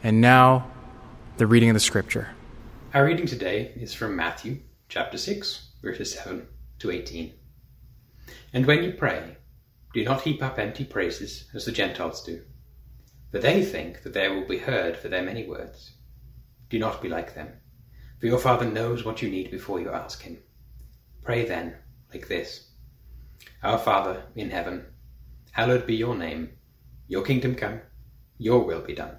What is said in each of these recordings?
And now, the reading of the scripture. Our reading today is from Matthew chapter 6, verses 7 to 18. And when you pray, do not heap up empty praises as the Gentiles do, for they think that they will be heard for their many words. Do not be like them, for your Father knows what you need before you ask Him. Pray then, like this Our Father in heaven, hallowed be your name. Your kingdom come, your will be done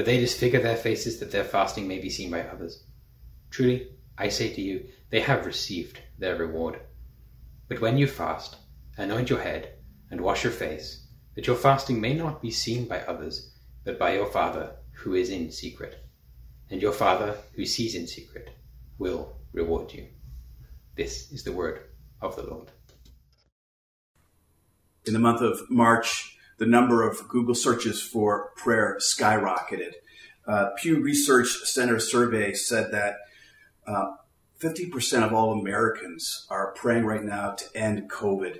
for they disfigure their faces that their fasting may be seen by others. Truly, I say to you, they have received their reward. But when you fast, anoint your head and wash your face, that your fasting may not be seen by others, but by your Father who is in secret. And your Father who sees in secret will reward you. This is the word of the Lord. In the month of March, the number of Google searches for prayer skyrocketed. Uh, Pew Research Center survey said that uh, 50% of all Americans are praying right now to end COVID.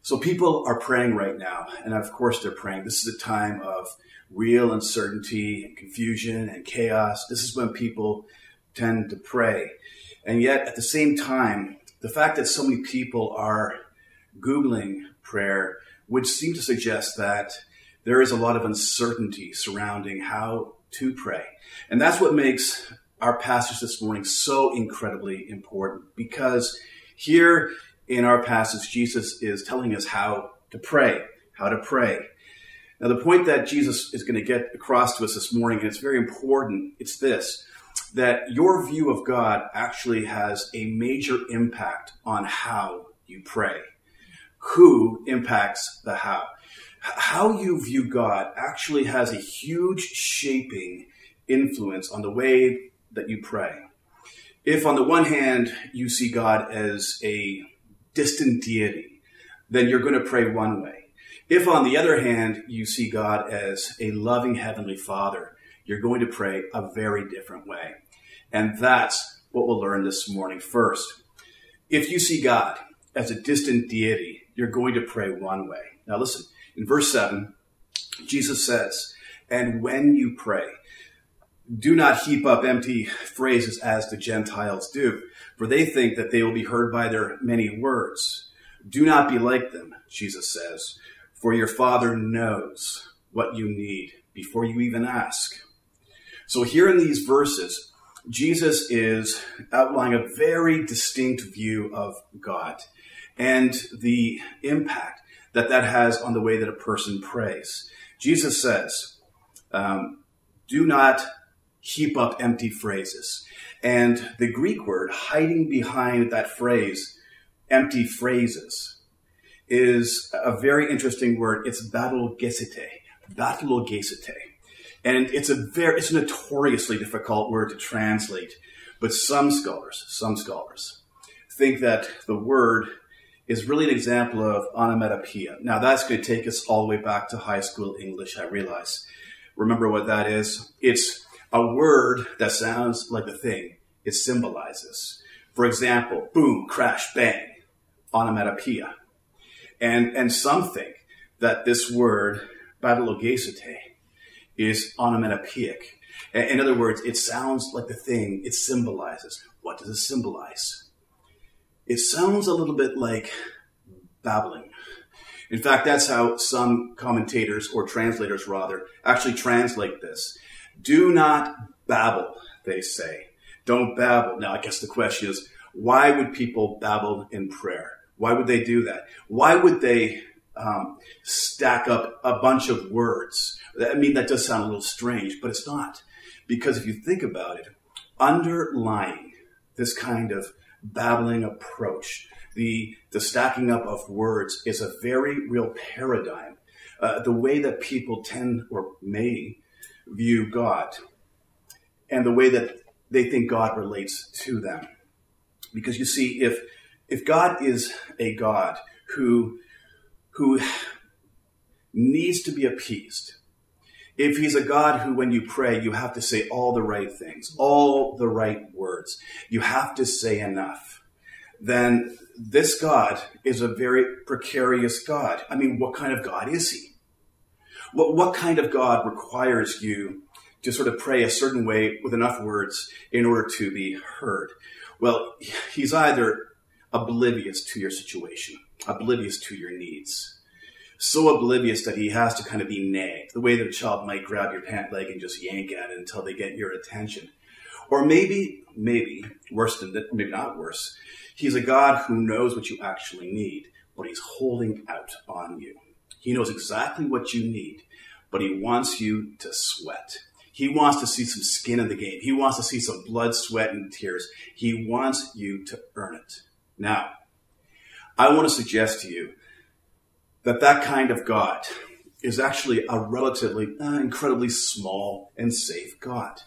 So people are praying right now, and of course they're praying. This is a time of real uncertainty and confusion and chaos. This is when people tend to pray. And yet, at the same time, the fact that so many people are Googling prayer which seem to suggest that there is a lot of uncertainty surrounding how to pray. And that's what makes our passage this morning so incredibly important because here in our passage, Jesus is telling us how to pray, how to pray. Now, the point that Jesus is going to get across to us this morning, and it's very important, it's this that your view of God actually has a major impact on how you pray who impacts the how. How you view God actually has a huge shaping influence on the way that you pray. If on the one hand you see God as a distant deity, then you're going to pray one way. If on the other hand you see God as a loving heavenly father, you're going to pray a very different way. And that's what we'll learn this morning first. If you see God as a distant deity, you're going to pray one way. Now listen, in verse 7, Jesus says, And when you pray, do not heap up empty phrases as the Gentiles do, for they think that they will be heard by their many words. Do not be like them, Jesus says, for your Father knows what you need before you even ask. So here in these verses, Jesus is outlining a very distinct view of God and the impact that that has on the way that a person prays. Jesus says, um, do not heap up empty phrases. And the Greek word hiding behind that phrase, empty phrases, is a very interesting word. It's batologesite, batologesite. And it's a very, it's a notoriously difficult word to translate. But some scholars, some scholars think that the word is really an example of onomatopoeia. Now, that's going to take us all the way back to high school English, I realize. Remember what that is? It's a word that sounds like a thing it symbolizes. For example, boom, crash, bang, onomatopoeia. And, and some think that this word, batologesite, is onomatopoeic. In other words, it sounds like the thing it symbolizes. What does it symbolize? It sounds a little bit like babbling. In fact, that's how some commentators or translators rather actually translate this. Do not babble, they say. Don't babble. Now, I guess the question is, why would people babble in prayer? Why would they do that? Why would they um, stack up a bunch of words? I mean, that does sound a little strange, but it's not. Because if you think about it, underlying this kind of babbling approach. The, the stacking up of words is a very real paradigm. Uh, the way that people tend or may view God and the way that they think God relates to them. Because you see, if if God is a God who who needs to be appeased, if he's a God who, when you pray, you have to say all the right things, all the right words, you have to say enough, then this God is a very precarious God. I mean, what kind of God is he? What, what kind of God requires you to sort of pray a certain way with enough words in order to be heard? Well, he's either oblivious to your situation, oblivious to your needs, so oblivious that he has to kind of be nagged, the way that a child might grab your pant leg and just yank at it until they get your attention. Or maybe, maybe, worse than that, maybe not worse, he's a God who knows what you actually need, but he's holding out on you. He knows exactly what you need, but he wants you to sweat. He wants to see some skin in the game. He wants to see some blood, sweat, and tears. He wants you to earn it. Now, I want to suggest to you that that kind of God is actually a relatively, uh, incredibly small and safe God.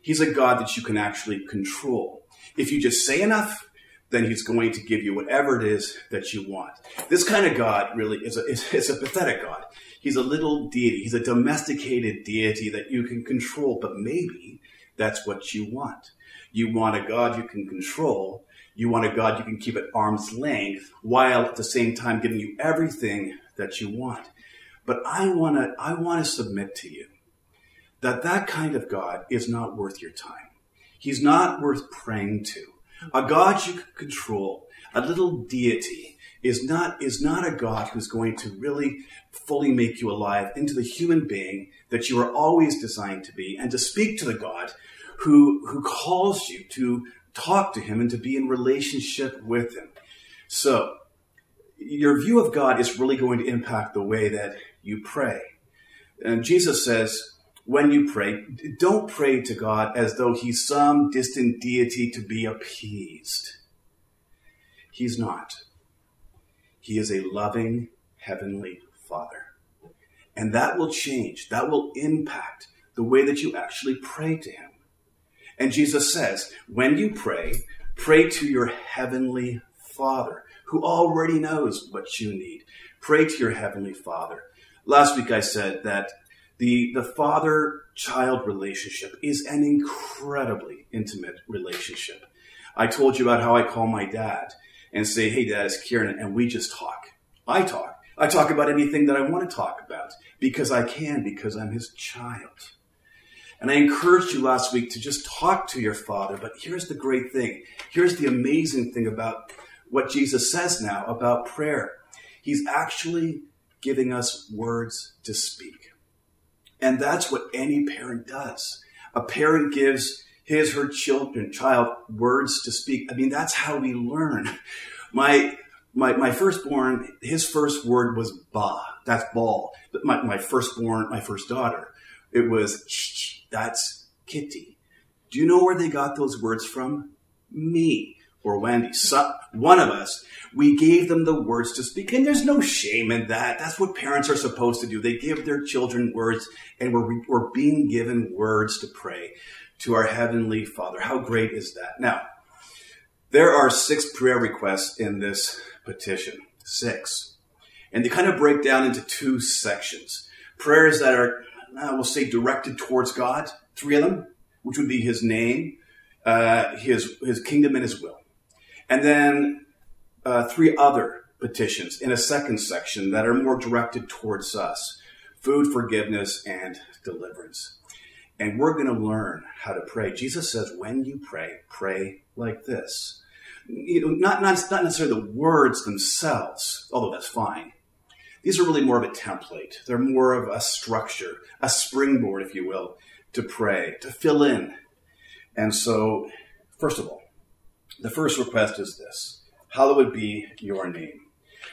He's a God that you can actually control. If you just say enough, then he's going to give you whatever it is that you want. This kind of God really is a, is, is a pathetic God. He's a little deity. He's a domesticated deity that you can control, but maybe that's what you want. You want a God you can control you want a God you can keep at arm's length while at the same time giving you everything that you want. But I want to, I want to submit to you that that kind of God is not worth your time. He's not worth praying to. A God you can control, a little deity, is not, is not a God who's going to really fully make you alive into the human being that you are always designed to be and to speak to the God who, who calls you to talk to him and to be in relationship with him. So, your view of God is really going to impact the way that you pray. And Jesus says, when you pray, don't pray to God as though he's some distant deity to be appeased. He's not. He is a loving heavenly Father. And that will change, that will impact the way that you actually pray to him. And Jesus says, when you pray, pray to your heavenly Father who already knows what you need. Pray to your heavenly Father. Last week I said that the, the father child relationship is an incredibly intimate relationship. I told you about how I call my dad and say, Hey, dad, it's Kiernan, and we just talk. I talk. I talk about anything that I want to talk about because I can, because I'm his child. And I encouraged you last week to just talk to your father. But here's the great thing. Here's the amazing thing about what Jesus says now about prayer. He's actually giving us words to speak. And that's what any parent does. A parent gives his, her children, child words to speak. I mean, that's how we learn. My, my, my firstborn, his first word was ba. That's ball. But my, my firstborn, my first daughter, it was that's Kitty. Do you know where they got those words from? Me or Wendy. One of us. We gave them the words to speak, and there's no shame in that. That's what parents are supposed to do. They give their children words, and we're, we're being given words to pray to our Heavenly Father. How great is that? Now, there are six prayer requests in this petition. Six. And they kind of break down into two sections. Prayers that are uh, we'll say directed towards God, three of them, which would be his name, uh, his, his kingdom, and his will. And then uh, three other petitions in a second section that are more directed towards us food, forgiveness, and deliverance. And we're going to learn how to pray. Jesus says, when you pray, pray like this. You know, not, not, not necessarily the words themselves, although that's fine, these are really more of a template. They're more of a structure, a springboard, if you will, to pray, to fill in. And so, first of all, the first request is this Hallowed be your name.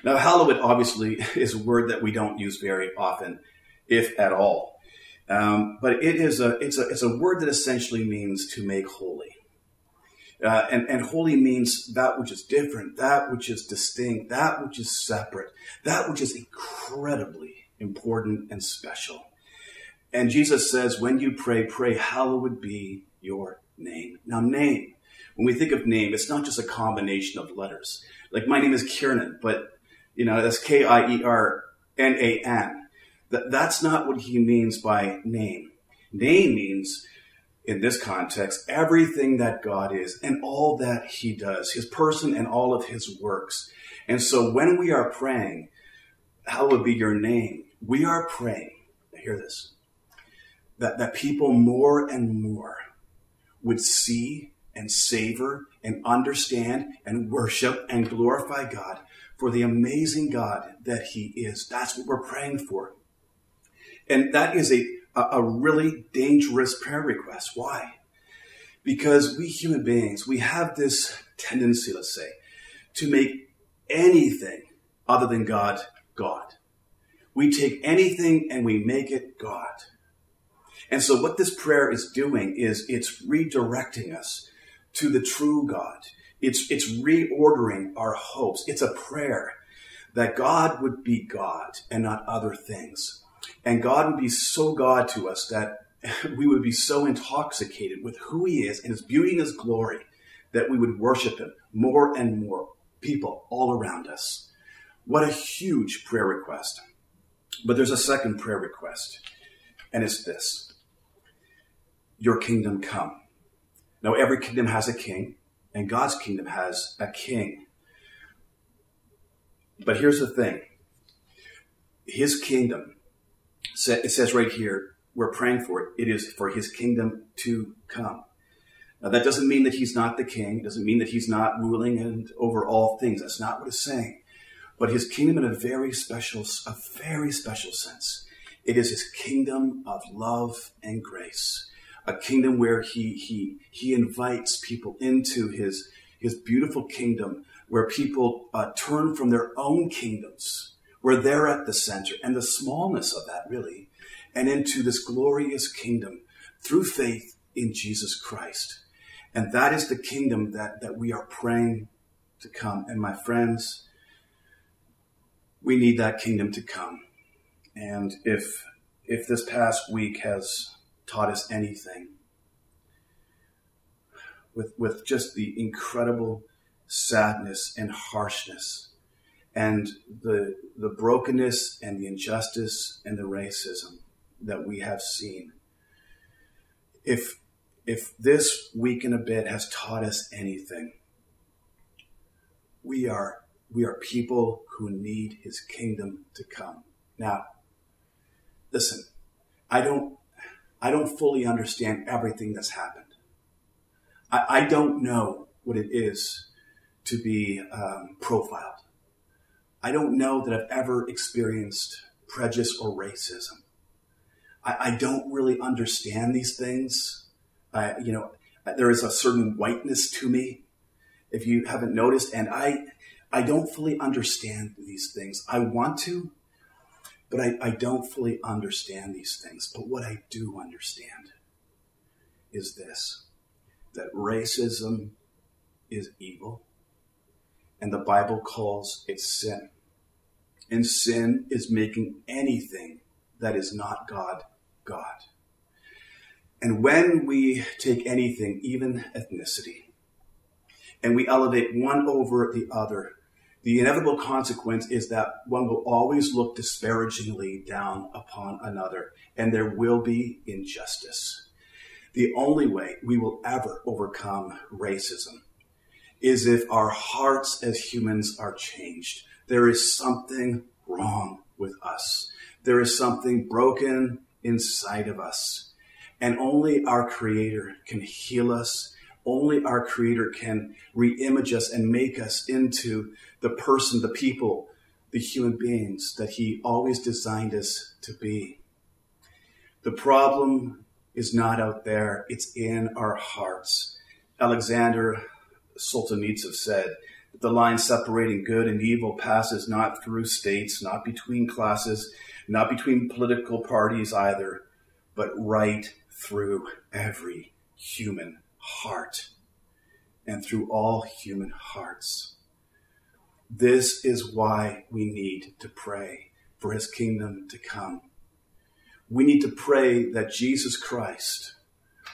Now, hallowed obviously is a word that we don't use very often, if at all. Um, but it is a, it's, a, it's a word that essentially means to make holy. Uh, and, and holy means that which is different, that which is distinct, that which is separate, that which is incredibly important and special. And Jesus says, when you pray, pray, hallowed be your name. Now, name, when we think of name, it's not just a combination of letters. Like my name is Kiernan, but you know, that's K I E R N A N. That's not what he means by name. Name means, in this context, everything that God is and all that he does, his person and all of his works. And so when we are praying, hallowed be your name, we are praying, hear this, that, that people more and more would see and savor and understand and worship and glorify God for the amazing God that He is. That's what we're praying for. And that is a, a really dangerous prayer request. Why? Because we human beings, we have this tendency, let's say, to make anything other than God, God. We take anything and we make it God. And so what this prayer is doing is it's redirecting us to the true God. It's, it's reordering our hopes. It's a prayer that God would be God and not other things. And God would be so God to us that we would be so intoxicated with who He is and His beauty and His glory that we would worship Him more and more people all around us. What a huge prayer request. But there's a second prayer request, and it's this Your kingdom come. Now, every kingdom has a king, and God's kingdom has a king. But here's the thing His kingdom, it says right here, we're praying for it, it is for His kingdom to come. Now, that doesn't mean that He's not the king, it doesn't mean that He's not ruling and over all things. That's not what it's saying. But His kingdom in a very special, a very special sense. It is His kingdom of love and grace a kingdom where he he he invites people into his his beautiful kingdom where people uh, turn from their own kingdoms where they're at the center and the smallness of that really and into this glorious kingdom through faith in jesus christ and that is the kingdom that that we are praying to come and my friends we need that kingdom to come and if if this past week has taught us anything. With, with just the incredible sadness and harshness and the, the brokenness and the injustice and the racism that we have seen. If, if this week and a bit has taught us anything, we are, we are people who need his kingdom to come. Now, listen, I don't I don't fully understand everything that's happened. I, I don't know what it is to be um, profiled. I don't know that I've ever experienced prejudice or racism. I, I don't really understand these things. I, you know, there is a certain whiteness to me, if you haven't noticed, and I, I don't fully understand these things. I want to, but I, I don't fully understand these things. But what I do understand is this that racism is evil, and the Bible calls it sin. And sin is making anything that is not God, God. And when we take anything, even ethnicity, and we elevate one over the other, the inevitable consequence is that one will always look disparagingly down upon another, and there will be injustice. The only way we will ever overcome racism is if our hearts as humans are changed. There is something wrong with us. There is something broken inside of us. And only our Creator can heal us only our Creator can reimage us and make us into the person, the people, the human beings that He always designed us to be. The problem is not out there, it's in our hearts. Alexander Solzhenitsyn said the line separating good and evil passes not through states, not between classes, not between political parties either, but right through every human heart and through all human hearts. This is why we need to pray for his kingdom to come. We need to pray that Jesus Christ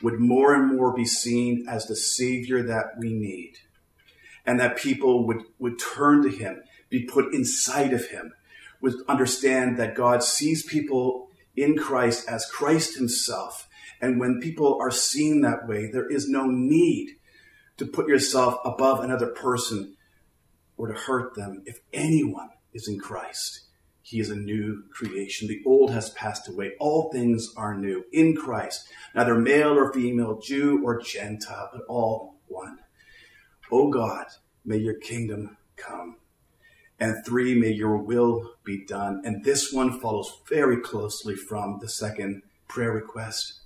would more and more be seen as the Savior that we need. And that people would, would turn to Him, be put inside of Him, would understand that God sees people in Christ as Christ Himself. And when people are seen that way, there is no need to put yourself above another person or to hurt them. If anyone is in Christ, he is a new creation. The old has passed away. All things are new in Christ, neither male or female, Jew or Gentile, but all one. O oh God, may your kingdom come. And three, may your will be done. And this one follows very closely from the second prayer request.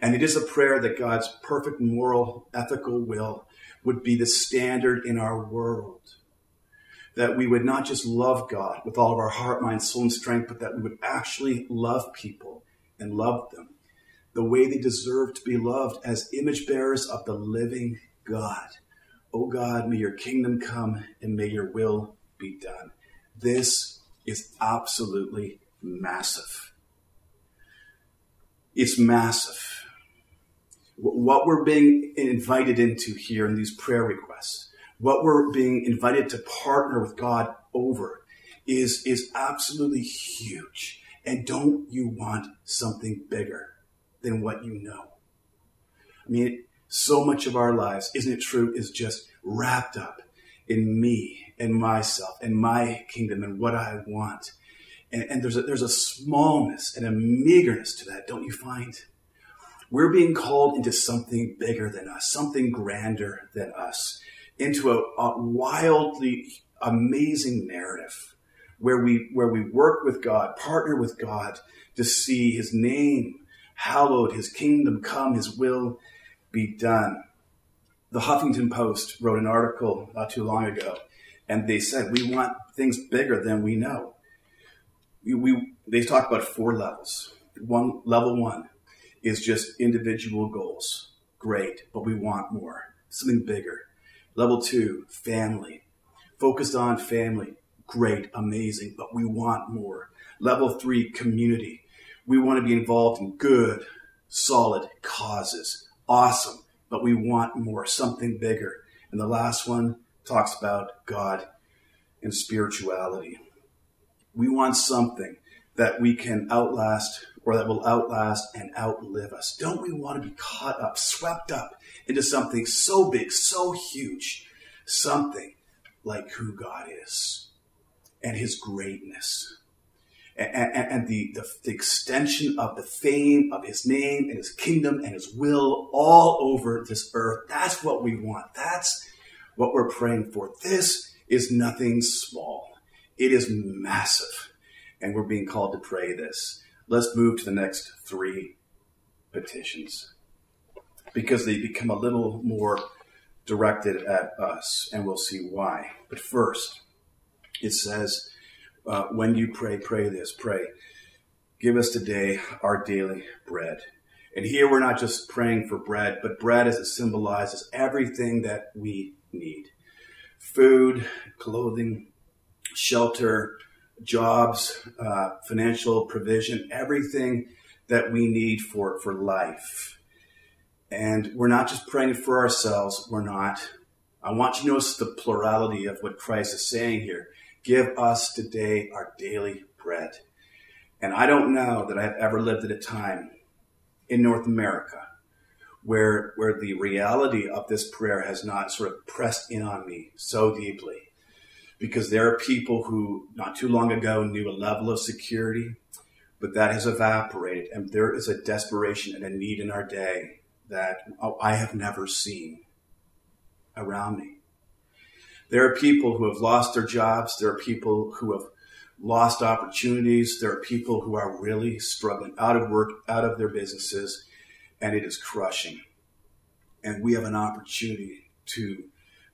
And it is a prayer that God's perfect moral, ethical will would be the standard in our world that we would not just love God with all of our heart, mind, soul, and strength, but that we would actually love people and love them the way they deserve to be loved as image bearers of the living God. Oh God, may your kingdom come and may your will be done. This is absolutely massive. It's massive. What we're being invited into here in these prayer requests what we're being invited to partner with God over is, is absolutely huge. And don't you want something bigger than what you know? I mean, so much of our lives, isn't it true, is just wrapped up in me and myself and my kingdom and what I want. And, and there's, a, there's a smallness and a meagerness to that, don't you find? We're being called into something bigger than us, something grander than us into a, a wildly amazing narrative where we where we work with God, partner with God to see His name hallowed, His kingdom come, His will be done. The Huffington Post wrote an article not too long ago, and they said we want things bigger than we know. We, we they talk about four levels. One level one is just individual goals, great, but we want more, something bigger. Level two, family. Focused on family. Great, amazing, but we want more. Level three, community. We want to be involved in good, solid causes. Awesome, but we want more, something bigger. And the last one talks about God and spirituality. We want something that we can outlast or that will outlast and outlive us. Don't we want to be caught up, swept up into something so big, so huge, something like who God is and his greatness. And, and, and the, the, the, extension of the fame of his name and his kingdom and his will all over this earth. That's what we want. That's what we're praying for. This is nothing small. It is massive. And we're being called to pray this. Let's move to the next three petitions because they become a little more directed at us, and we'll see why. But first, it says, uh, when you pray, pray this, pray. Give us today our daily bread. And here we're not just praying for bread, but bread as it symbolizes everything that we need food, clothing, shelter, jobs, uh, financial provision, everything that we need for, for life. And we're not just praying for ourselves. We're not. I want you to notice the plurality of what Christ is saying here. Give us today our daily bread. And I don't know that I've ever lived at a time in North America where, where the reality of this prayer has not sort of pressed in on me so deeply because there are people who not too long ago knew a level of security, but that has evaporated. And there is a desperation and a need in our day that I have never seen around me. There are people who have lost their jobs. There are people who have lost opportunities. There are people who are really struggling out of work, out of their businesses, and it is crushing. And we have an opportunity to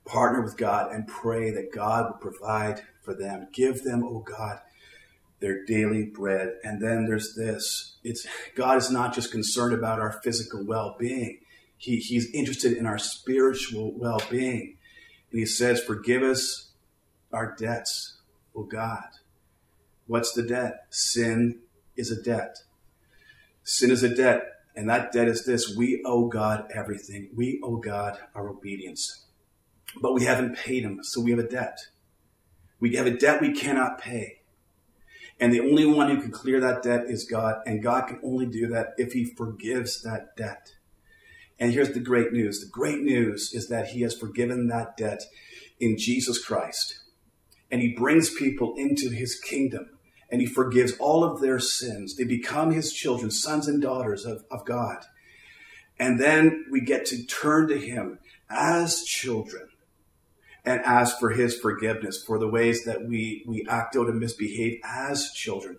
partner with God and pray that God will provide for them. Give them, oh God, their daily bread. And then there's this. It's God is not just concerned about our physical well-being. He, he's interested in our spiritual well-being. And he says, forgive us our debts, O God. What's the debt? Sin is a debt. Sin is a debt. And that debt is this we owe God everything. We owe God our obedience. But we haven't paid Him, so we have a debt. We have a debt we cannot pay. And the only one who can clear that debt is God. And God can only do that if He forgives that debt. And here's the great news the great news is that He has forgiven that debt in Jesus Christ. And He brings people into His kingdom and he forgives all of their sins. They become his children, sons and daughters of, of God. And then we get to turn to him as children and ask for his forgiveness for the ways that we, we act out and misbehave as children.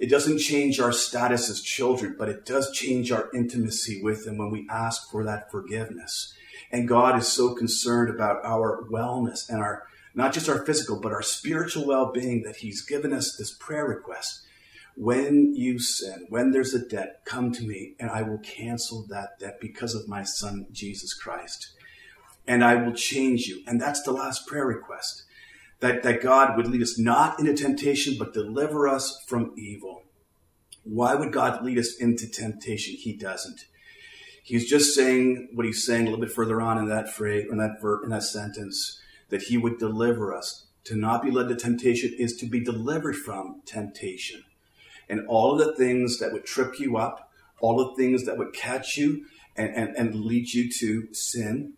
It doesn't change our status as children, but it does change our intimacy with him when we ask for that forgiveness. And God is so concerned about our wellness and our not just our physical, but our spiritual well being, that He's given us this prayer request. When you sin, when there's a debt, come to me and I will cancel that debt because of my Son, Jesus Christ. And I will change you. And that's the last prayer request that, that God would lead us not into temptation, but deliver us from evil. Why would God lead us into temptation? He doesn't. He's just saying what he's saying a little bit further on in that phrase, in that ver, in that sentence that he would deliver us. To not be led to temptation is to be delivered from temptation. And all of the things that would trip you up, all the things that would catch you and, and, and lead you to sin,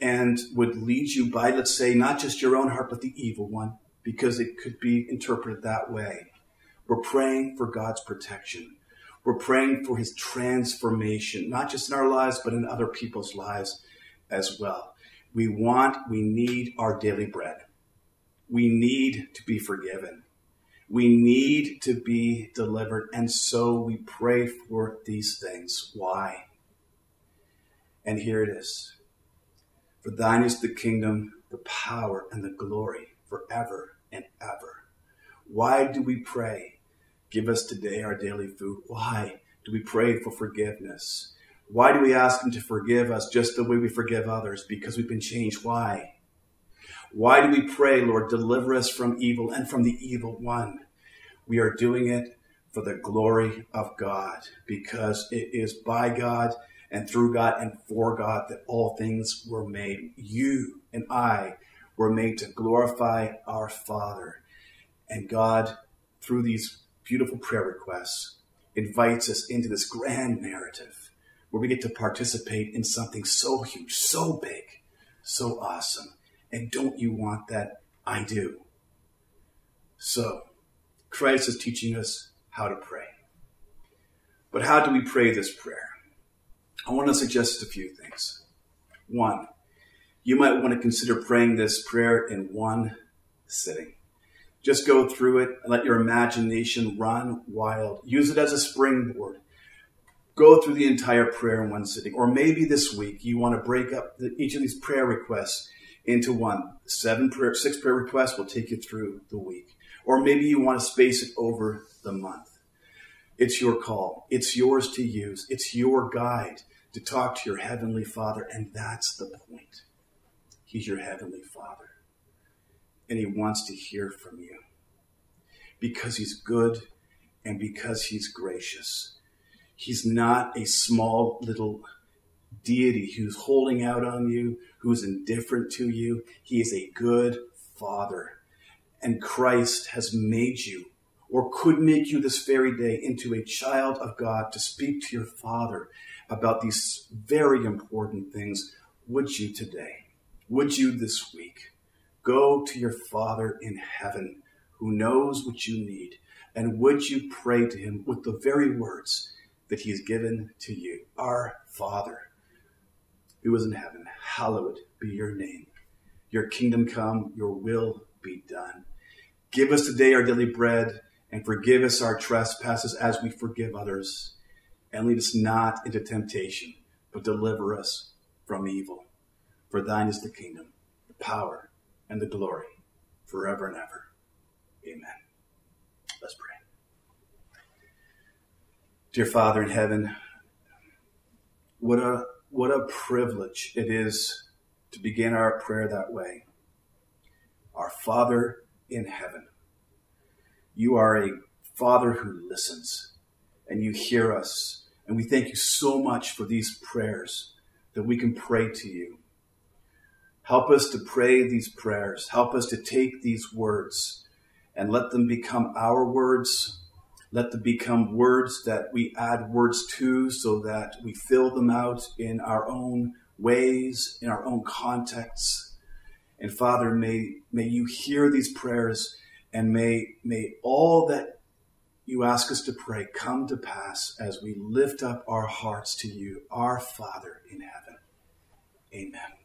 and would lead you by, let's say, not just your own heart, but the evil one, because it could be interpreted that way. We're praying for God's protection. We're praying for his transformation, not just in our lives, but in other people's lives as well. We want, we need our daily bread. We need to be forgiven. We need to be delivered. And so we pray for these things. Why? And here it is. For thine is the kingdom, the power, and the glory forever and ever. Why do we pray? Give us today our daily food. Why do we pray for forgiveness? Why do we ask Him to forgive us just the way we forgive others? Because we've been changed. Why? Why do we pray, Lord, deliver us from evil and from the evil one? We are doing it for the glory of God because it is by God and through God and for God that all things were made. You and I were made to glorify our Father. And God, through these beautiful prayer requests, invites us into this grand narrative where we get to participate in something so huge, so big, so awesome. And don't you want that? I do. So, Christ is teaching us how to pray. But how do we pray this prayer? I want to suggest a few things. One, you might want to consider praying this prayer in one sitting. Just go through it and let your imagination run wild. Use it as a springboard go through the entire prayer in one sitting. Or maybe this week you want to break up the, each of these prayer requests into one. Seven prayer, six prayer requests will take you through the week. Or maybe you want to space it over the month. It's your call. It's yours to use. It's your guide to talk to your heavenly Father. And that's the point. He's your heavenly Father. And he wants to hear from you because he's good and because he's gracious He's not a small little deity who's holding out on you, who's indifferent to you. He is a good father. And Christ has made you, or could make you this very day, into a child of God to speak to your Father about these very important things. Would you today? Would you this week? Go to your Father in heaven who knows what you need. And would you pray to him with the very words that he has given to you. Our Father, who is in heaven, hallowed be your name. Your kingdom come, your will be done. Give us today our daily bread and forgive us our trespasses as we forgive others. And lead us not into temptation, but deliver us from evil. For thine is the kingdom, the power, and the glory forever and ever. Amen. Let's pray. Dear Father in heaven, what a what a privilege it is to begin our prayer that way. Our Father in heaven. You are a Father who listens and you hear us And we thank you so much for these prayers that we can pray to you. Help us to pray these prayers. Help us to take these words and let them become our words. Let them become words that we add words to so that we fill them out in our own ways, in our own contexts. And Father, may, may you hear these prayers and may, may all that you ask us to pray come to pass as we lift up our hearts to you, our Father in heaven. Amen.